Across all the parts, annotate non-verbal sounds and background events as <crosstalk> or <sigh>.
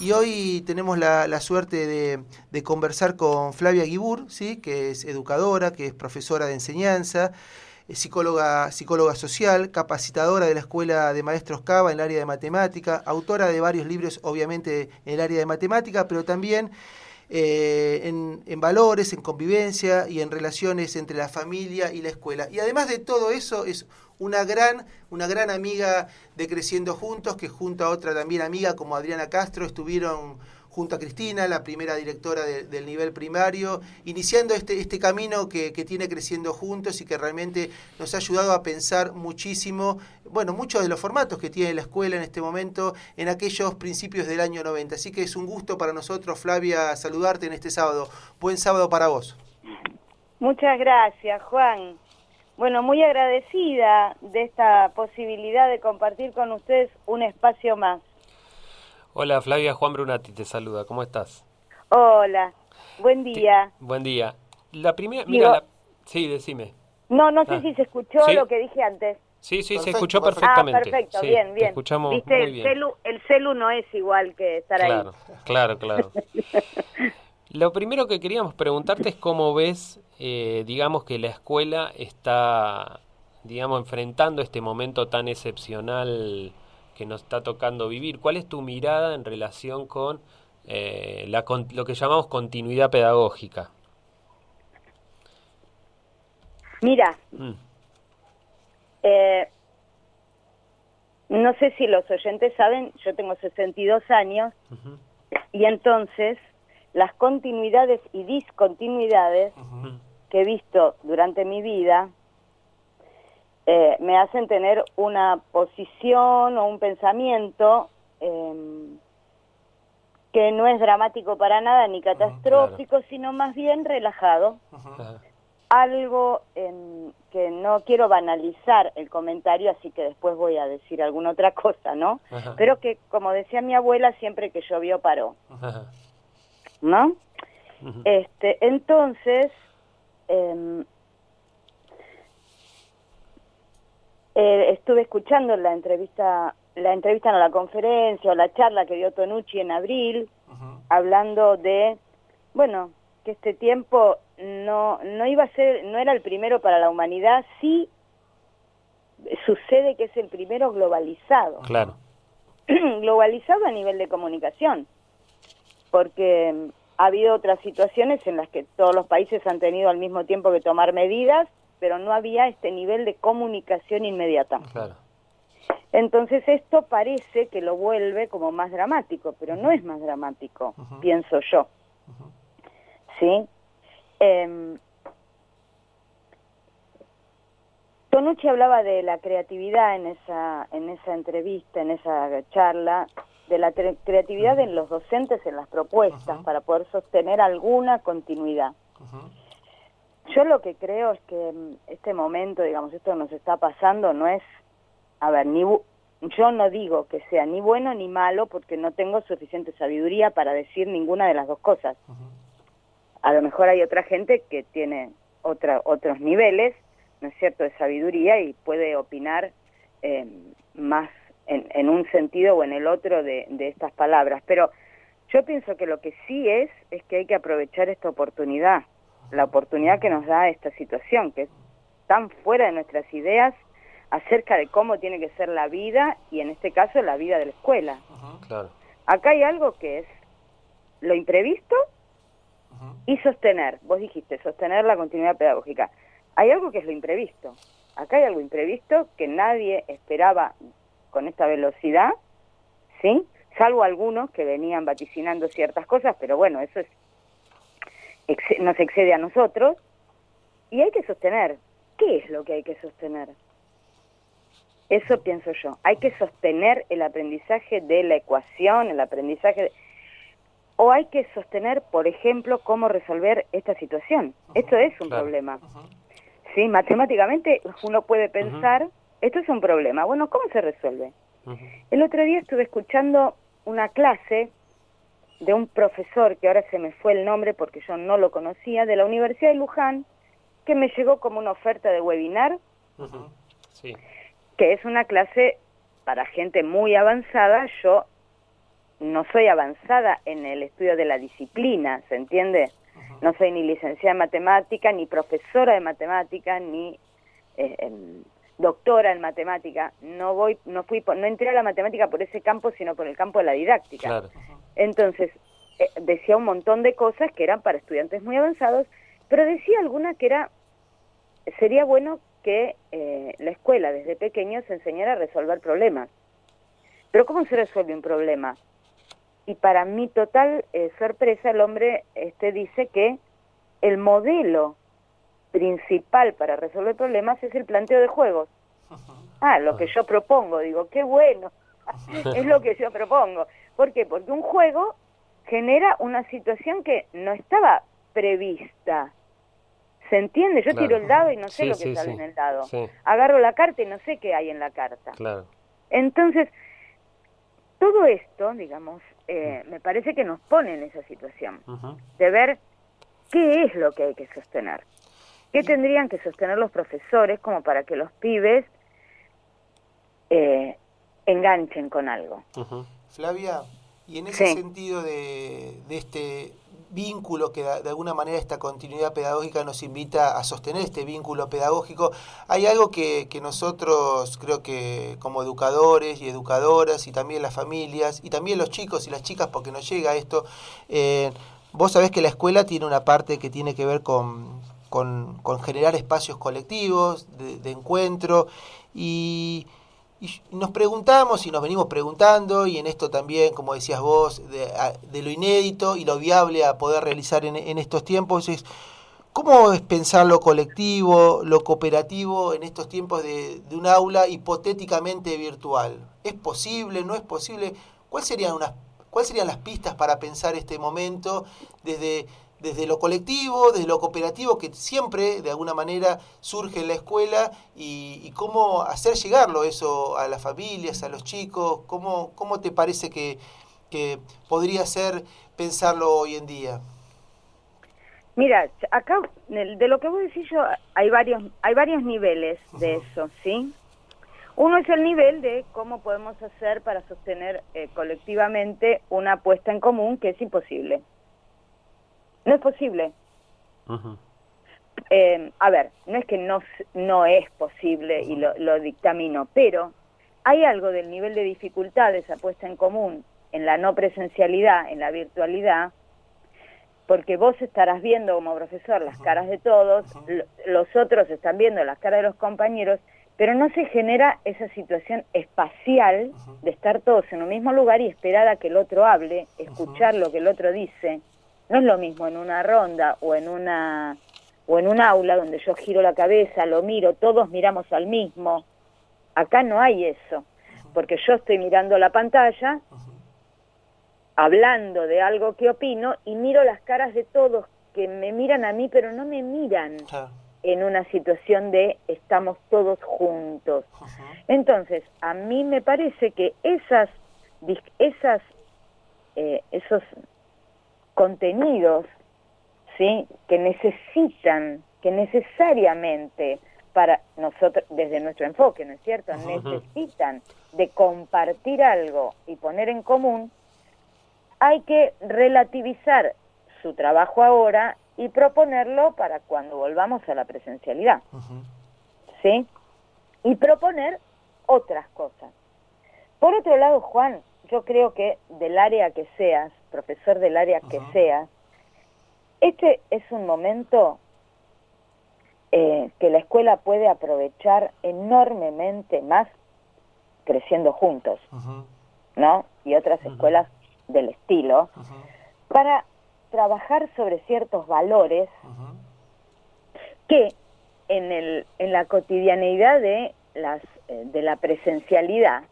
Y hoy tenemos la, suerte de, conversar con Flavia Guibur, ¿sí? que es educadora, que es profesora de enseñanza, psicóloga, psicóloga social, capacitadora de la Escuela de Maestros Cava en el área de matemática, autora de varios libros, obviamente, en el área de matemática, pero también eh, en, valores, en convivencia y en relaciones entre la familia y la escuela. Y además de todo eso, es una gran, una gran amiga de Creciendo Juntos, que junto a otra también amiga como Adriana Castro estuvieron junto a Cristina, la primera directora del nivel primario, iniciando este, este camino que, tiene Creciendo Juntos y que realmente nos ha ayudado a pensar muchísimo, bueno, muchos de los formatos que tiene la escuela en este momento en aquellos principios del año 90. Así que es un gusto para nosotros, Flavia, saludarte en este sábado. Buen sábado para vos. Muchas gracias, Juan. Bueno, muy agradecida de esta posibilidad de compartir con ustedes un espacio más. Hola Flavia, Juan Brunati te saluda, ¿cómo estás? Hola, buen día. buen día. La primera, mira, sí, decime. No, no sé ah. si se escuchó lo que dije antes. Sí, sí, se escuchó perfectamente. Ah, perfecto, bien, bien. escuchamos ¿Viste? el, Celu, el celu no es igual que estar ahí. Claro, claro. <laughs> lo primero que queríamos preguntarte es cómo ves, eh, digamos, que la escuela está, digamos, enfrentando este momento tan excepcional que nos está tocando vivir. ¿Cuál es tu mirada en relación con eh, la, lo que llamamos continuidad pedagógica? Mira, mm. eh, no sé si los oyentes saben, yo tengo 62 años y entonces las continuidades y discontinuidades que he visto durante mi vida eh, me hacen tener una posición o un pensamiento em, que no es dramático para nada ni catastrófico, sino más bien relajado. Algo que no quiero banalizar el comentario, así que después voy a decir alguna otra cosa, ¿no? Pero que, como decía mi abuela, siempre que llovió paró. ¿No? Este, entonces, eh, Eh, estuve escuchando la entrevista, la entrevista en la conferencia o la charla que dio Tonucci en abril, hablando de, bueno, que este tiempo no, no iba a ser, no era el primero para la humanidad, sí sucede que es el primero globalizado. Claro. <clears throat> globalizado a nivel de comunicación, porque mm, ha habido otras situaciones en las que todos los países han tenido al mismo tiempo que tomar medidas pero no había este nivel de comunicación inmediata. Entonces esto parece que lo vuelve como más dramático, pero no es más dramático, pienso yo. ¿Sí? Eh, Tonucci hablaba de la creatividad en esa, en esa entrevista, en esa charla, de la creatividad en los docentes en las propuestas para poder sostener alguna continuidad. Yo lo que creo es que mm, este momento, digamos, esto que nos está pasando no es, a ver, ni yo no digo que sea ni bueno ni malo porque no tengo suficiente sabiduría para decir ninguna de las dos cosas. A lo mejor hay otra gente que tiene otra, otros niveles, ¿no es cierto?, de sabiduría y puede opinar eh, más en, en, un sentido o en el otro de, de estas palabras. Pero yo pienso que lo que sí es, es que hay que aprovechar esta oportunidad la oportunidad que nos da esta situación, que es tan fuera de nuestras ideas acerca de cómo tiene que ser la vida y en este caso la vida de la escuela. Acá hay algo que es lo imprevisto y sostener. Vos dijiste, sostener la continuidad pedagógica. Hay algo que es lo imprevisto. Acá hay algo imprevisto que nadie esperaba con esta velocidad, ¿sí? Salvo algunos que venían vaticinando ciertas cosas, pero bueno, eso es nos excede a nosotros y hay que sostener. ¿Qué es lo que hay que sostener? Eso pienso yo. Hay que sostener el aprendizaje de la ecuación, el aprendizaje... O hay que sostener, por ejemplo, cómo resolver esta situación. Esto es un problema. Sí, matemáticamente uno puede pensar, esto es un problema. Bueno, ¿cómo se resuelve? El otro día estuve escuchando una clase de un profesor, que ahora se me fue el nombre porque yo no lo conocía, de la Universidad de Luján, que me llegó como una oferta de webinar, que es una clase para gente muy avanzada. Yo no soy avanzada en el estudio de la disciplina, ¿se entiende? No soy ni licenciada en matemática, ni profesora de matemática, ni eh, doctora en matemática. No voy, no fui, no entré a la matemática por ese campo, sino por el campo de la didáctica. Entonces eh, decía un montón de cosas que eran para estudiantes muy avanzados, pero decía alguna que era sería bueno que eh, la escuela desde pequeños enseñara a resolver problemas. Pero ¿cómo se resuelve un problema? Y para mi total eh, sorpresa, el hombre este dice que el modelo principal para resolver problemas es el planteo de juegos. <laughs> Ah, lo que yo propongo, digo, qué bueno, <laughs> es lo que yo propongo. ¿Por qué? Porque un juego genera una situación que no estaba prevista. ¿Se entiende? Yo tiro el dado y no sé lo que sale en el dado. Agarro la carta y no sé qué hay en la carta. Entonces, todo esto, digamos, eh, mm. me parece que nos pone en esa situación de ver qué es lo que hay que sostener. ¿Qué tendrían que sostener los profesores como para que los pibes eh, enganchen con algo? Flavia, y en ese sentido de, de este vínculo que de alguna manera esta continuidad pedagógica nos invita a sostener este vínculo pedagógico. Hay algo que, que, nosotros creo que como educadores y educadoras y también las familias y también los chicos y las chicas porque nos llega esto, eh, vos sabés que la escuela tiene una parte que tiene que ver con, con, generar espacios colectivos de, encuentro y y nos preguntamos y nos venimos preguntando, y en esto también, como decías vos, de, lo inédito y lo viable a poder realizar en, estos tiempos, es cómo es pensar lo colectivo, lo cooperativo en estos tiempos de, de un aula hipotéticamente virtual. ¿Es posible? ¿No es posible? ¿Cuáles serían, unas, ¿Cuáles serían las pistas para pensar este momento desde desde lo colectivo, desde lo cooperativo, que siempre de alguna manera surge en la escuela, y, cómo hacer llegarlo eso a las familias, a los chicos, cómo, cómo te parece que, podría ser pensarlo hoy en día. Mira, acá de lo que vos decís yo hay varios hay varios niveles de eso, ¿sí? Uno es el nivel de cómo podemos hacer para sostener eh, colectivamente una apuesta en común que es imposible. No es posible. Eh, a ver, no es que no, no es posible y lo, lo dictamino, pero hay algo del nivel de dificultad de esa puesta en común en la no presencialidad, en la virtualidad, porque vos estarás viendo como profesor las caras de todos, los otros están viendo las caras de los compañeros, pero no se genera esa situación espacial de estar todos en un mismo lugar y esperar a que el otro hable, escuchar lo que el otro dice. No es lo mismo en una ronda o en una o en un aula donde yo giro la cabeza, lo miro, todos miramos al mismo. Acá no hay eso, porque yo estoy mirando la pantalla, hablando de algo que opino y miro las caras de todos que me miran a mí, pero no me miran en una situación de estamos todos juntos. Entonces, a mí me parece que esas, esas, eh, esos contenidos ¿sí? que necesitan, que necesariamente para nosotros, desde nuestro enfoque, ¿no es cierto? Necesitan de compartir algo y poner en común, hay que relativizar su trabajo ahora y proponerlo para cuando volvamos a la presencialidad. ¿Sí? Y proponer otras cosas. Por otro lado, Juan, yo creo que del área que seas, profesor del área que seas, este es un momento eh, que la escuela puede aprovechar enormemente más creciendo juntos, ¿no? Y otras escuelas del estilo, para trabajar sobre ciertos valores que en, el, en la cotidianeidad de, las, eh, de la presencialidad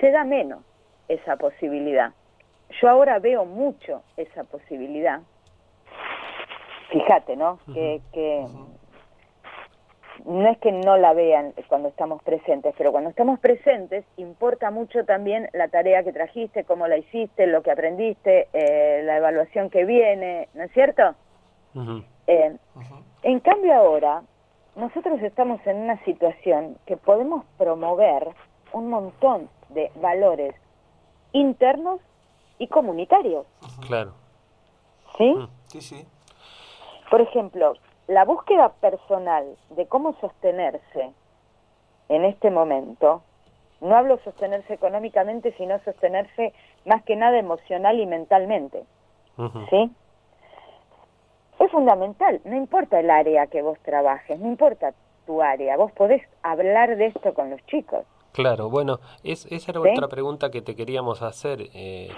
se da menos esa posibilidad. Yo ahora veo mucho esa posibilidad. Fíjate, ¿no? que, que no es que no la vean cuando estamos presentes, pero cuando estamos presentes importa mucho también la tarea que trajiste, cómo la hiciste, lo que aprendiste, eh, la evaluación que viene, ¿no es cierto? Eh, en cambio ahora, nosotros estamos en una situación que podemos promover un montón de valores internos y comunitarios. Claro. ¿Sí? Mm. Sí, sí. Por ejemplo, la búsqueda personal de cómo sostenerse en este momento, no hablo sostenerse económicamente, sino sostenerse más que nada emocional y mentalmente. ¿Sí? Es fundamental, no importa el área que vos trabajes, no importa tu área, vos podés hablar de esto con los chicos. Claro, bueno, es, esa era otra pregunta que te queríamos hacer, eh,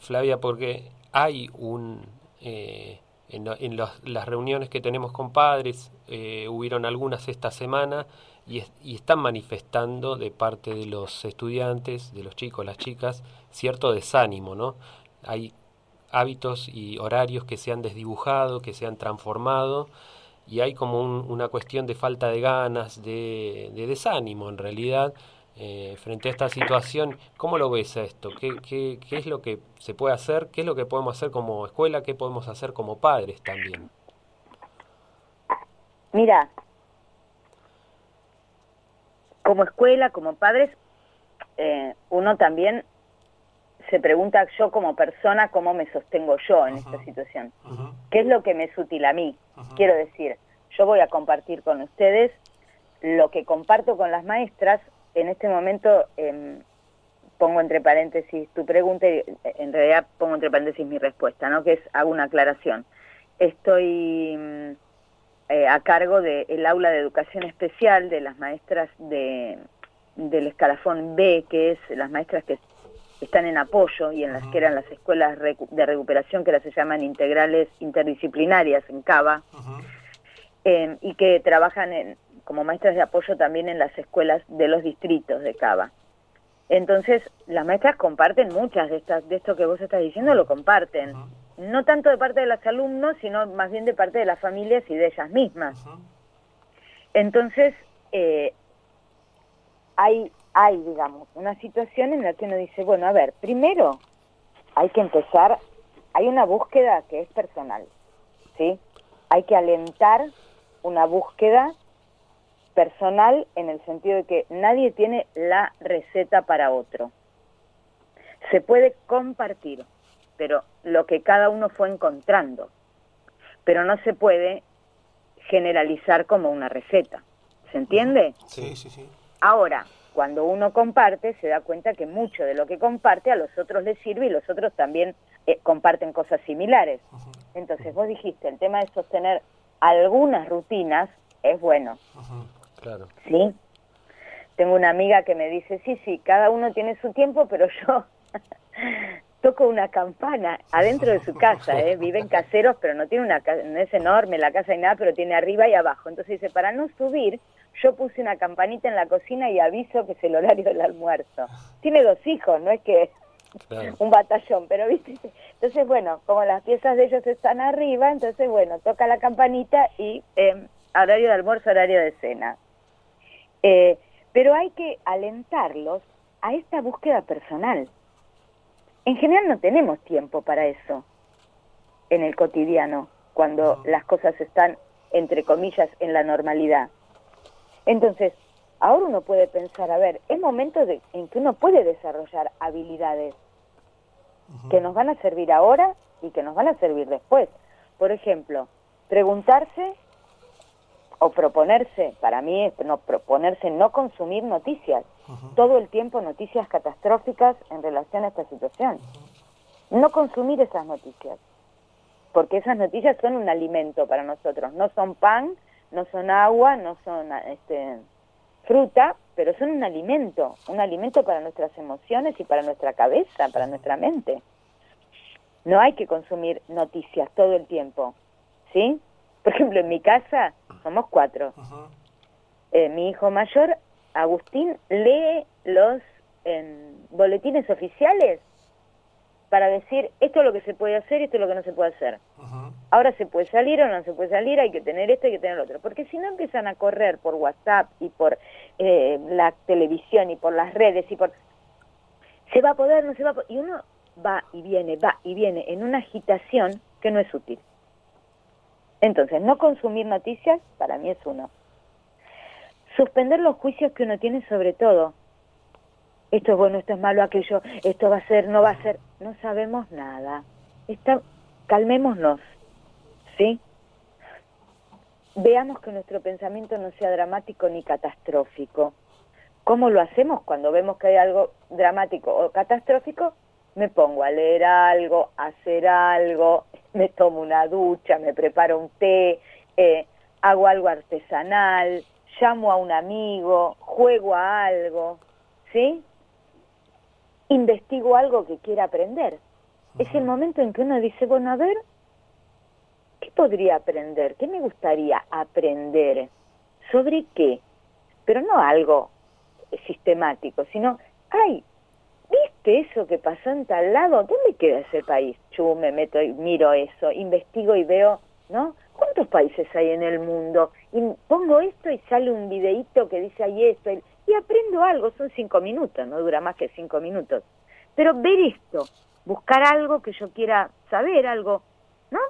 Flavia, porque hay un... Eh, en, en las reuniones que tenemos con padres, eh, hubieron algunas esta semana y, y, están manifestando de parte de los estudiantes, de los chicos, las chicas, cierto desánimo, ¿no? Hay hábitos y horarios que se han desdibujado, que se han transformado y hay como una cuestión de falta de ganas, de, desánimo en realidad. Eh, frente a esta situación, ¿cómo lo ves a esto? ¿Qué, ¿Qué, qué, es lo que se puede hacer? ¿Qué es lo que podemos hacer como escuela? ¿Qué podemos hacer como padres también? Mira, como escuela, como padres, eh, uno también se pregunta yo como persona cómo me sostengo yo en esta situación. ¿Qué es lo que me es útil a mí? Quiero decir, yo voy a compartir con ustedes lo que comparto con las maestras. En este momento em, pongo entre paréntesis tu pregunta y eh, en realidad pongo entre paréntesis mi respuesta, ¿no? Que es, hago una aclaración. Estoy mm, eh, a cargo del aula de educación especial de las maestras de, del escalafón B, que es las maestras que están en apoyo y en las que eran las escuelas de recuperación que ahora se llaman integrales interdisciplinarias en Cava em, y que trabajan en, como maestras de apoyo también en las escuelas de los distritos de Cava. Entonces, las maestras comparten muchas de estas de esto que vos estás diciendo, lo comparten. No tanto de parte de los alumnos, sino más bien de parte de las familias y de ellas mismas. Entonces, eh, hay hay, digamos, una situación en la que uno dice, bueno, a ver, primero hay que empezar, hay una búsqueda que es personal, ¿sí? Hay que alentar una búsqueda personal en el sentido de que nadie tiene la receta para otro. Se puede compartir, pero lo que cada uno fue encontrando, pero no se puede generalizar como una receta. ¿Se entiende? Sí, sí, sí. Ahora, cuando uno comparte se da cuenta que mucho de lo que comparte a los otros les sirve y los otros también eh, comparten cosas similares. Entonces vos dijiste, el tema de sostener algunas rutinas es bueno. Claro. ¿Sí? Tengo una amiga que me dice, sí, sí, cada uno tiene su tiempo, pero yo <laughs> toco una campana adentro de su casa, ¿eh? <laughs> viven caseros, pero no tiene una no es enorme la casa y nada, pero tiene arriba y abajo. Entonces dice, para no subir, yo puse una campanita en la cocina y aviso que es el horario del almuerzo. Tiene dos hijos, no es que <laughs> un batallón, pero viste. Entonces, bueno, como las piezas de ellos están arriba, entonces, bueno, toca la campanita y eh, horario de almuerzo, horario de cena. Eh, pero hay que alentarlos a esta búsqueda personal. En general no tenemos tiempo para eso en el cotidiano, cuando las cosas están, entre comillas, en la normalidad. Entonces, ahora uno puede pensar, a ver, es momento de, en que uno puede desarrollar habilidades que nos van a servir ahora y que nos van a servir después. Por ejemplo, preguntarse o proponerse, para mí es no proponerse no consumir noticias, todo el tiempo noticias catastróficas en relación a esta situación. No consumir esas noticias, porque esas noticias son un alimento para nosotros, no son pan, no son agua, no son este, fruta, pero son un alimento, un alimento para nuestras emociones y para nuestra cabeza, para nuestra mente. No hay que consumir noticias todo el tiempo, ¿sí? Por ejemplo, en mi casa somos cuatro. Eh, mi hijo mayor, Agustín, lee los boletines oficiales para decir esto es lo que se puede hacer y esto es lo que no se puede hacer. Ahora se puede salir o no se puede salir, hay que tener esto, hay que tener lo otro. Porque si no empiezan a correr por WhatsApp y por eh, la televisión y por las redes y por... Se va a poder, no se va a poder. Y uno va y viene, va y viene en una agitación que no es útil. Entonces, no consumir noticias para mí es uno. Suspender los juicios que uno tiene sobre todo. Esto es bueno, esto es malo, aquello, esto va a ser, no va a ser, no sabemos nada. Está, calmémonos, ¿sí? Veamos que nuestro pensamiento no sea dramático ni catastrófico. ¿Cómo lo hacemos cuando vemos que hay algo dramático o catastrófico? Me pongo a leer algo, a hacer algo, <laughs> me tomo una ducha, me preparo un té, eh, hago algo artesanal, llamo a un amigo, juego a algo, ¿sí? Investigo algo que quiera aprender. Es el momento en que uno dice, bueno, a ver, ¿qué podría aprender? ¿Qué me gustaría aprender? ¿Sobre qué? Pero no algo sistemático, sino, ay, ¿viste eso que pasó en tal lado? ¿Dónde queda ese país? Yo me meto y miro eso, investigo y veo, ¿no? ¿Cuántos países hay en el mundo? Y pongo esto y sale un videíto que dice ahí esto y, aprendo algo, son cinco minutos, no dura más que cinco minutos. Pero ver esto, buscar algo que yo quiera saber, algo, ¿no?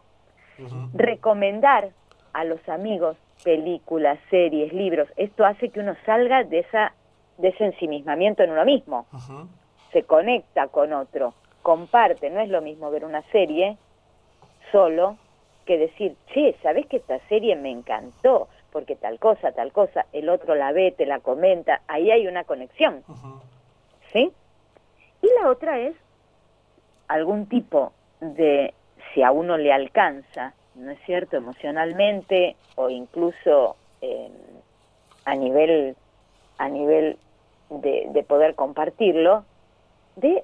Recomendar a los amigos películas, series, libros, esto hace que uno salga de esa de ese ensimismamiento en uno mismo. Se conecta con otro, comparte, no es lo mismo ver una serie solo que decir, che, ¿sabes que esta serie me encantó? Porque tal cosa, tal cosa, el otro la ve, te la comenta, ahí hay una conexión. ¿Sí? Y la otra es algún tipo de, si a uno le alcanza, ¿no es cierto?, emocionalmente o incluso eh, a nivel a nivel de, de poder compartirlo, de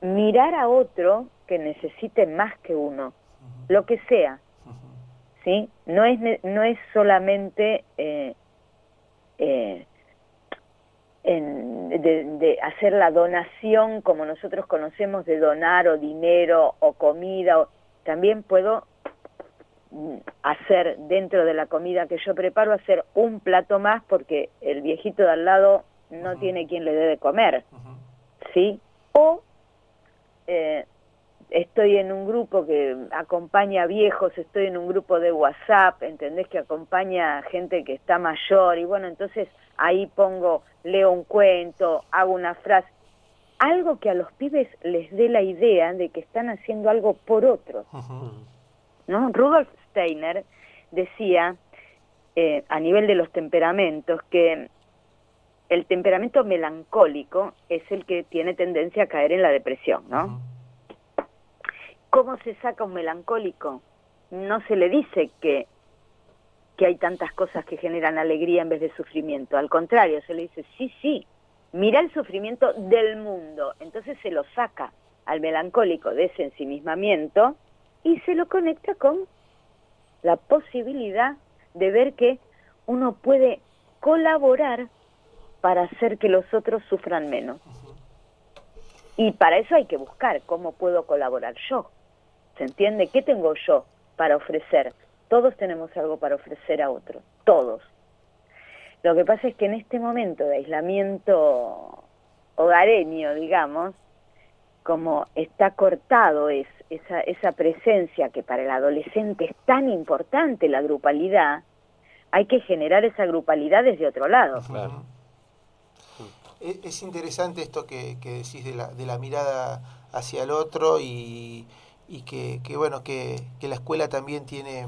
mirar a otro que necesite más que uno, lo que sea, ¿sí? No es, no es solamente eh, eh, de, hacer la donación como nosotros conocemos de donar o dinero o comida, o, también puedo mm, hacer dentro de la comida que yo preparo, hacer un plato más porque el viejito de al lado no tiene quien le dé de comer, ¿sí? O eh, estoy en un grupo que acompaña a viejos, estoy en un grupo de WhatsApp, ¿entendés? Que acompaña a gente que está mayor y bueno, entonces ahí pongo, leo un cuento, hago una frase, algo que a los pibes les dé la idea de que están haciendo algo por otros. ¿No? Rudolf Steiner decía, eh, a nivel de los temperamentos, que el temperamento melancólico es el que tiene tendencia a caer en la depresión, ¿no? ¿Cómo se saca un melancólico? No se le dice que, que hay tantas cosas que generan alegría en vez de sufrimiento. Al contrario, se le dice, sí, sí, mira el sufrimiento del mundo. Entonces se lo saca al melancólico de ese ensimismamiento y se lo conecta con la posibilidad de ver que uno puede colaborar para hacer que los otros sufran menos. Y para eso hay que buscar cómo puedo colaborar yo. ¿Se entiende? ¿Qué tengo yo para ofrecer? Todos tenemos algo para ofrecer a otros, todos. Lo que pasa es que en este momento de aislamiento hogareño, digamos, como está cortado es, esa, esa presencia que para el adolescente es tan importante, la grupalidad, hay que generar esa grupalidad desde otro lado. Es, interesante esto que, que decís de la, de la mirada hacia el otro y y que, que bueno que, que, la escuela también tiene,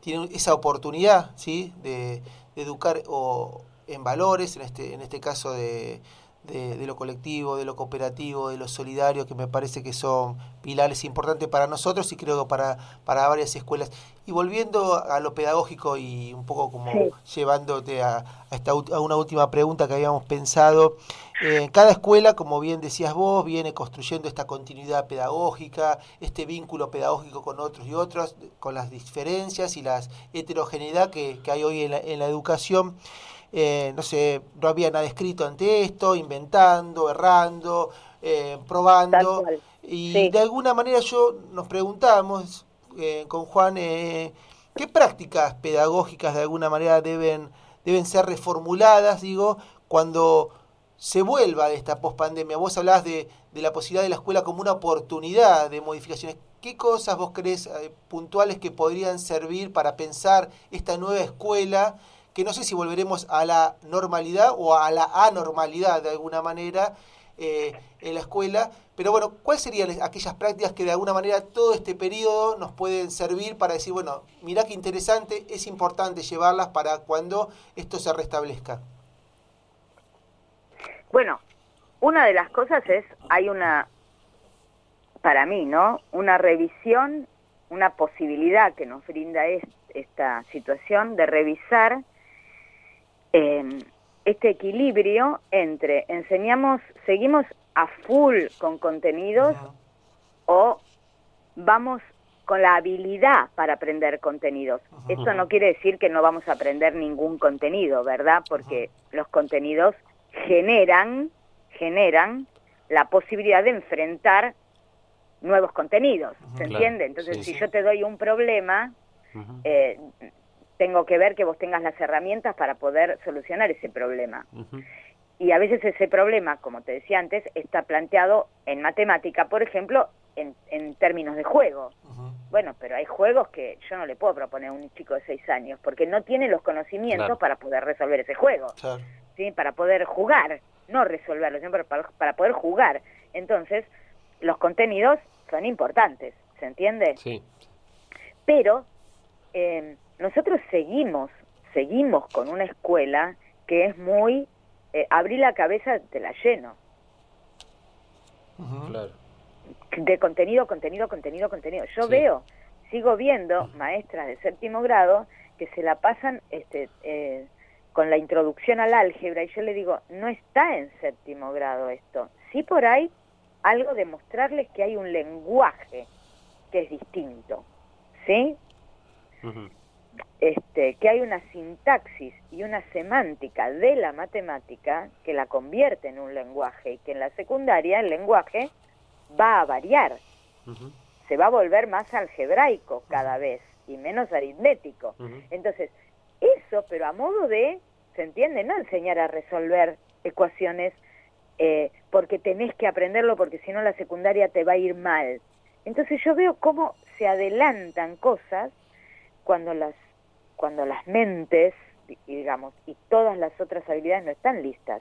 tiene esa oportunidad ¿sí? de, de educar o, en valores, en este, en este caso de, de, lo colectivo, de lo cooperativo, de lo solidario, que me parece que son pilares importantes para nosotros y creo que para, para varias escuelas. Y volviendo a lo pedagógico y un poco como llevándote a, a, esta, a una última pregunta que habíamos pensado, eh, cada escuela, como bien decías vos, viene construyendo esta continuidad pedagógica, este vínculo pedagógico con otros y otras, con las diferencias y la heterogeneidad que, que hay hoy en la, en la educación. Eh, no sé, no había nada escrito ante esto, inventando, errando, eh, probando. Y de alguna manera yo nos preguntamos eh, con Juan, ¿qué prácticas pedagógicas de alguna manera deben, deben ser reformuladas, digo, cuando se vuelva de esta pospandemia? Vos hablás de, de la posibilidad de la escuela como una oportunidad de modificaciones. ¿Qué cosas vos crees puntuales que podrían servir para pensar esta nueva escuela que no sé si volveremos a la normalidad o a la anormalidad de alguna manera eh, en la escuela, pero bueno, ¿cuáles serían aquellas prácticas que de alguna manera todo este periodo nos pueden servir para decir, bueno, mirá qué interesante, es importante llevarlas para cuando esto se restablezca? Bueno, una de las cosas es, hay una, para mí, ¿no? Una revisión, una posibilidad que nos brinda esta situación de revisar eh, este equilibrio entre enseñamos, seguimos a full con contenidos o vamos con la habilidad para aprender contenidos. Esto no quiere decir que no vamos a aprender ningún contenido, ¿verdad? Porque los contenidos generan, generan la posibilidad de enfrentar nuevos contenidos, ¿se entiende? Entonces, si yo te doy un problema, eh, tengo que ver que vos tengas las herramientas para poder solucionar ese problema. Y a veces ese problema, como te decía antes, está planteado en matemática, por ejemplo, en, en términos de juego. Bueno, pero hay juegos que yo no le puedo proponer a un chico de seis años, porque no tiene los conocimientos para poder resolver ese juego, ¿sí? para poder jugar, no resolverlo, sino para, para poder jugar. Entonces, los contenidos son importantes, ¿se entiende? Sí. Pero eh, nosotros seguimos, seguimos con una escuela que es muy, eh, abrir la cabeza te la lleno. De contenido, contenido, contenido, contenido. Yo veo, sigo viendo maestras de séptimo grado que se la pasan este, eh, con la introducción al álgebra y yo le digo, no está en séptimo grado esto. Sí por ahí algo de mostrarles que hay un lenguaje que es distinto, ¿sí? este, que hay una sintaxis y una semántica de la matemática que la convierte en un lenguaje y que en la secundaria el lenguaje va a variar, se va a volver más algebraico cada vez y menos aritmético. Entonces, eso, pero a modo de, ¿se entiende? No enseñar a resolver ecuaciones eh, porque tenés que aprenderlo porque si no la secundaria te va a ir mal. Entonces yo veo cómo se adelantan cosas cuando las cuando las mentes, digamos, y todas las otras habilidades no están listas.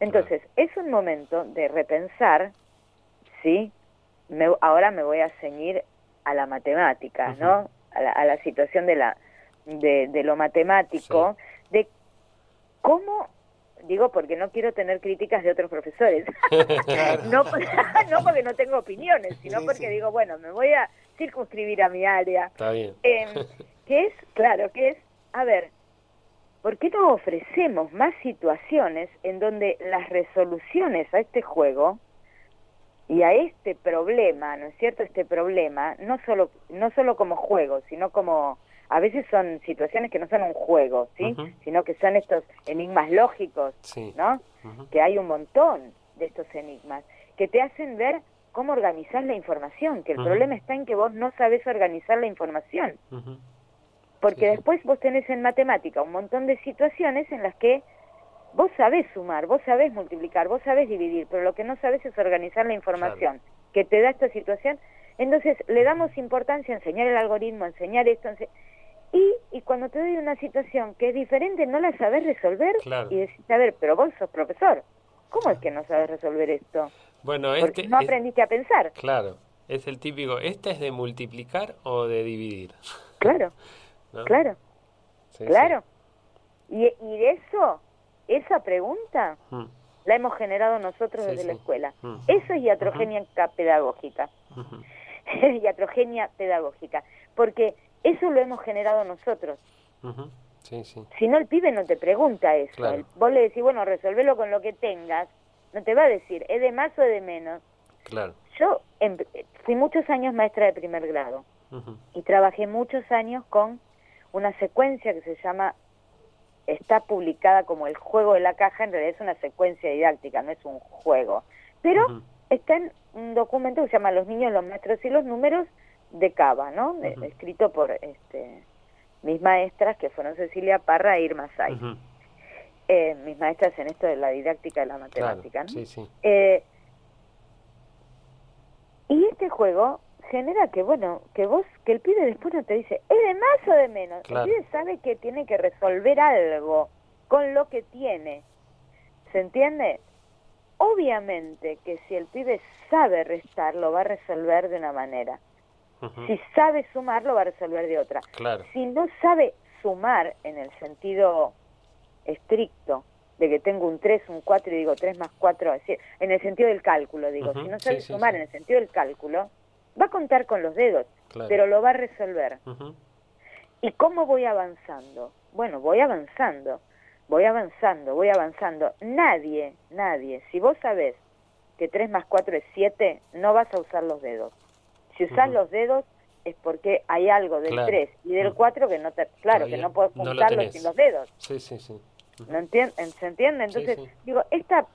Entonces, es un momento de repensar, ¿sí? Me, ahora me voy a ceñir a la matemática, ¿no? A la, situación de, la, de, lo matemático, de cómo digo porque no quiero tener críticas de otros profesores. <laughs> no, <laughs> no, porque no tengo opiniones, sino porque digo, bueno, me voy a circunscribir a mi área. Está bien. Em, <laughs> que es, claro, que es, a ver, ¿por qué no ofrecemos más situaciones en donde las resoluciones a este juego y a este problema, ¿no es cierto? Este problema, no solo, no solo como juego, sino como, a veces son situaciones que no son un juego, ¿sí? Sino que son estos enigmas lógicos, ¿no? Que hay un montón de estos enigmas que te hacen ver cómo organizar la información, que el problema está en que vos no sabes organizar la información. Porque después vos tenés en matemática un montón de situaciones en las que vos sabés sumar, vos sabés multiplicar, vos sabés dividir, pero lo que no sabés es organizar la información que te da esta situación. Entonces le damos importancia a enseñar el algoritmo, a enseñar esto. Y, y cuando te doy una situación que es diferente, no la sabes resolver y decís, a ver, pero vos sos profesor, ¿cómo es que no sabes resolver esto? Bueno, Porque este no aprendiste a pensar. Claro, es el típico, ¿este es de multiplicar o de dividir? <laughs> Claro. Claro, claro. Y, y eso, esa pregunta, mm. la hemos generado nosotros desde la escuela. Mm. Eso es iatrogenia pedagógica. <laughs> iatrogenia pedagógica. Porque eso lo hemos generado nosotros. Si no, el pibe no te pregunta eso. vos le decís, bueno, resolvelo con lo que tengas. No te va a decir, ¿es de más o es de menos? Claro. Yo fui muchos años maestra de primer grado y trabajé muchos años con una secuencia que se llama, está publicada como el juego de la caja, en realidad es una secuencia didáctica, no es un juego. Pero está en un documento que se llama Los niños, los maestros y los números de Cava, ¿no? Escrito por este mis maestras, que fueron Cecilia Parra e Irma Say. Eh, mis maestras en esto de la didáctica de la matemática, ¿no? sí, sí. Eh, y este juego genera que, bueno, que vos, que el pibe después no te dice, ¿es de más o de menos? El pibe sabe que tiene que resolver algo con lo que tiene. ¿Se entiende? Obviamente que si el pibe sabe restar, lo va a resolver de una manera. Si sabe sumar, lo va a resolver de otra. Si no sabe sumar en el sentido estricto, de que tengo un 3, un 4 y digo 3 más 4, en el sentido del cálculo, digo, si no sabe sumar en el sentido del cálculo, va a contar con los dedos, pero lo va a resolver. ¿Y cómo voy avanzando? Bueno, voy avanzando, voy avanzando, voy avanzando. Nadie, nadie, si vos sabés que 3 más 4 es 7, no vas a usar los dedos. Si usás los dedos es porque hay algo del 3 y del 4 que no te... Claro, que no puedes juntarlos sin los dedos. Sí, sí, sí. ¿No ¿Se entiende? Entonces, digo, esta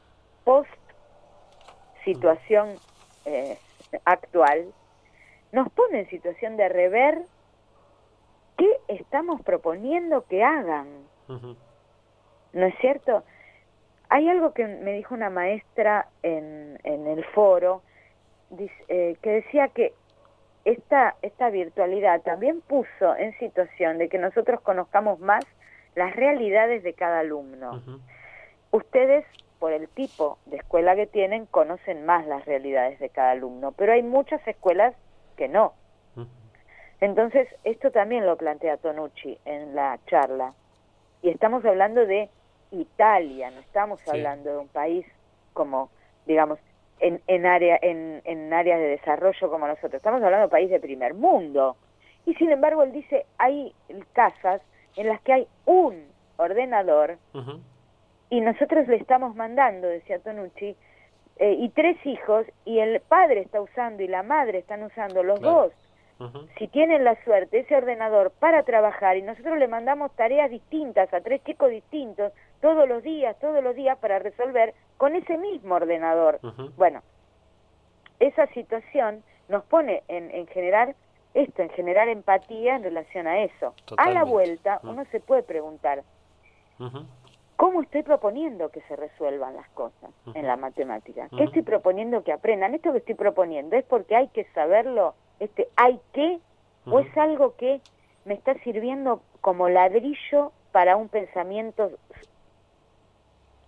post-situación eh, actual nos pone en situación de rever qué estamos proponiendo que hagan. ¿No es cierto? Hay algo que me dijo una maestra en, en el foro eh, que decía que esta, esta virtualidad también puso en situación de que nosotros conozcamos más las realidades de cada alumno. Ustedes, por el tipo de escuela que tienen, conocen más las realidades de cada alumno, pero hay muchas escuelas que no. Entonces, esto también lo plantea Tonucci en la charla. Y estamos hablando de Italia, no estamos hablando de un país como, digamos, en, en, área, en, en áreas de desarrollo como nosotros. Estamos hablando de país de primer mundo. Y sin embargo, él dice, hay casas en las que hay un ordenador y nosotros le estamos mandando, decía Tonucci, eh, y tres hijos y el padre está usando y la madre están usando los dos, si tienen la suerte, ese ordenador para trabajar y nosotros le mandamos tareas distintas a tres chicos distintos todos los días, todos los días para resolver con ese mismo ordenador. Bueno, esa situación nos pone en, en generar esto, en generar empatía en relación a eso. A la vuelta, uno se puede preguntar, ¿cómo estoy proponiendo que se resuelvan las cosas en la matemática? ¿Qué estoy proponiendo que aprendan? ¿Esto que estoy proponiendo es porque hay que saberlo? Este, ¿Hay que? ¿O es algo que me está sirviendo como ladrillo para un pensamiento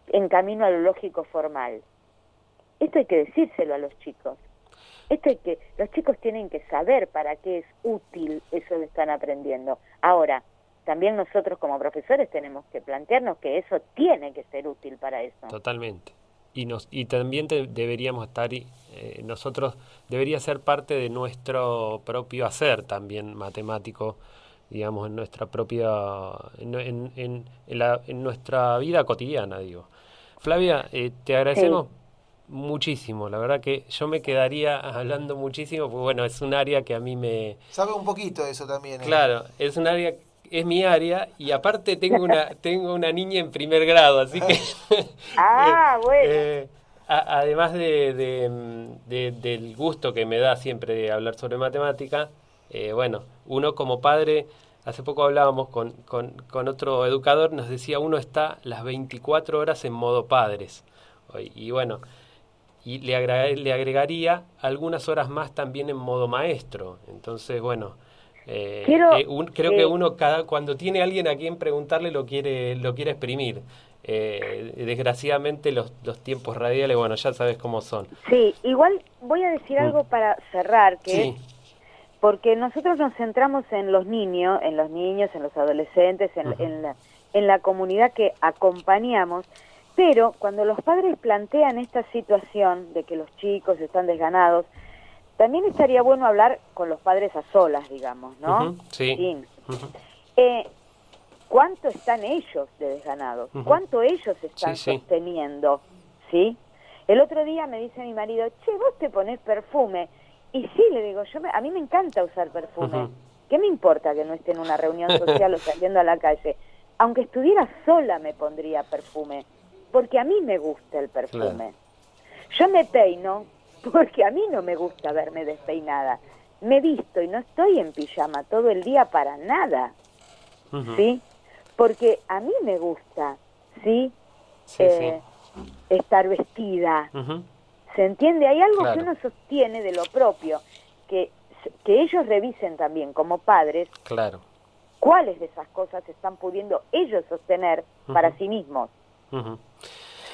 en camino a lo lógico formal? Esto hay que decírselo a los chicos. Esto es que los chicos tienen que saber para qué es útil eso que están aprendiendo. Ahora, también nosotros como profesores tenemos que plantearnos que eso tiene que ser útil para eso. Totalmente. Y, nos, y también deberíamos estar, eh, nosotros, debería ser parte de nuestro propio hacer también matemático, digamos, en nuestra propia, en, en, la, en nuestra vida cotidiana, digo. Flavia, eh, te agradecemos muchísimo. La verdad que yo me quedaría hablando muchísimo, porque bueno, es un área que a mí me... Sabe un poquito de eso también. ¿eh? Claro, es un área, es mi área y aparte tengo una, <laughs> tengo una niña en primer grado, así que... <laughs> ah, <laughs> bueno. Eh, además de, del gusto que me da siempre de hablar sobre matemática, eh, bueno, uno como padre... Hace poco hablábamos con, con, con otro educador, nos decía uno está las 24 horas en modo padres. Y bueno, y le, le agregaría algunas horas más también en modo maestro. Entonces, bueno, eh, eh, creo que uno cada cuando tiene alguien a quien preguntarle lo quiere lo quiere exprimir. Eh, desgraciadamente los, los tiempos radiales, bueno, ya sabes cómo son. Sí, igual voy a decir algo mm. para cerrar, que porque nosotros nos centramos en los niños, en los niños, en los adolescentes, en, en, la, en la comunidad que acompañamos, pero cuando los padres plantean esta situación de que los chicos están desganados, también estaría bueno hablar con los padres a solas, digamos, ¿no? sí. Eh, ¿Cuánto están ellos de desganados? ¿Cuánto ellos están sosteniendo? ¿Sí? El otro día me dice mi marido, che, vos te pones perfume. Y sí, le digo, yo a mí me encanta usar perfume. ¿Qué me importa que no esté en una reunión <laughs> social o saliendo a la calle? Aunque estuviera sola me pondría perfume porque a mí me gusta el perfume. Yo me peino porque a mí no me gusta verme despeinada. Me visto y no estoy en pijama todo el día para nada. ¿Sí? Porque a mí me gusta, ¿sí? Eh, estar vestida. ¿Se entiende? Hay algo que uno sostiene de lo propio, que que ellos revisen también como padres claro. cuáles de esas cosas están pudiendo ellos sostener para sí mismos.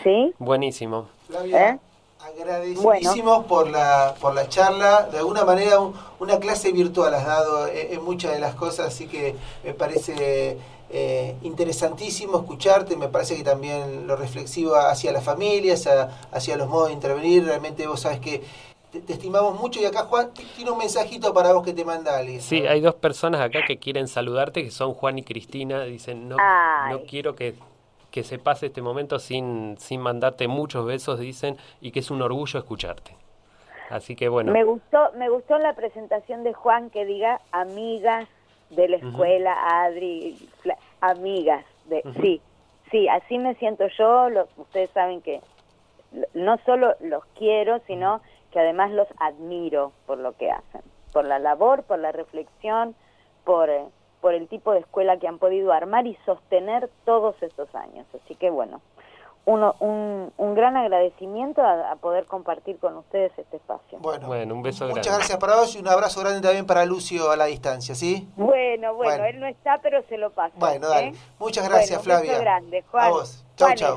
¿Sí? Buenísimo. ¿Eh? Agradecidísimos por, la, por la charla. De alguna manera, una clase virtual has dado en, muchas de las cosas, así que me parece eh, interesantísimo escucharte. Me parece que también lo reflexivo hacia las familias, hacia los modos de intervenir. Realmente vos sabes que te, estimamos mucho y acá Juan tiene un mensajito para vos que te manda alguien. Sí, hay dos personas acá que quieren saludarte, que son Juan y Cristina. Dicen, no, no quiero que que se pase este momento sin, sin mandarte muchos besos, dicen, y que es un orgullo escucharte. Así que bueno. Me gustó, me gustó la presentación de Juan que diga amigas de la escuela, Adri, amigas, de, sí, sí, así me siento yo, ustedes saben que no solo los quiero, sino que además los admiro por lo que hacen, por la labor, por la reflexión, por... Eh, por el tipo de escuela que han podido armar y sostener todos estos años. Así que bueno, uno, un, un gran agradecimiento a, poder compartir con ustedes este espacio. Bueno, un beso grande. Muchas gracias para vos y un abrazo grande también para Lucio a la distancia, ¿sí? Bueno, bueno, él no está, pero se lo paso. Bueno, dale. ¿eh? Muchas gracias, Flavia. Un beso grande, Juan. A vos. Chau, chau.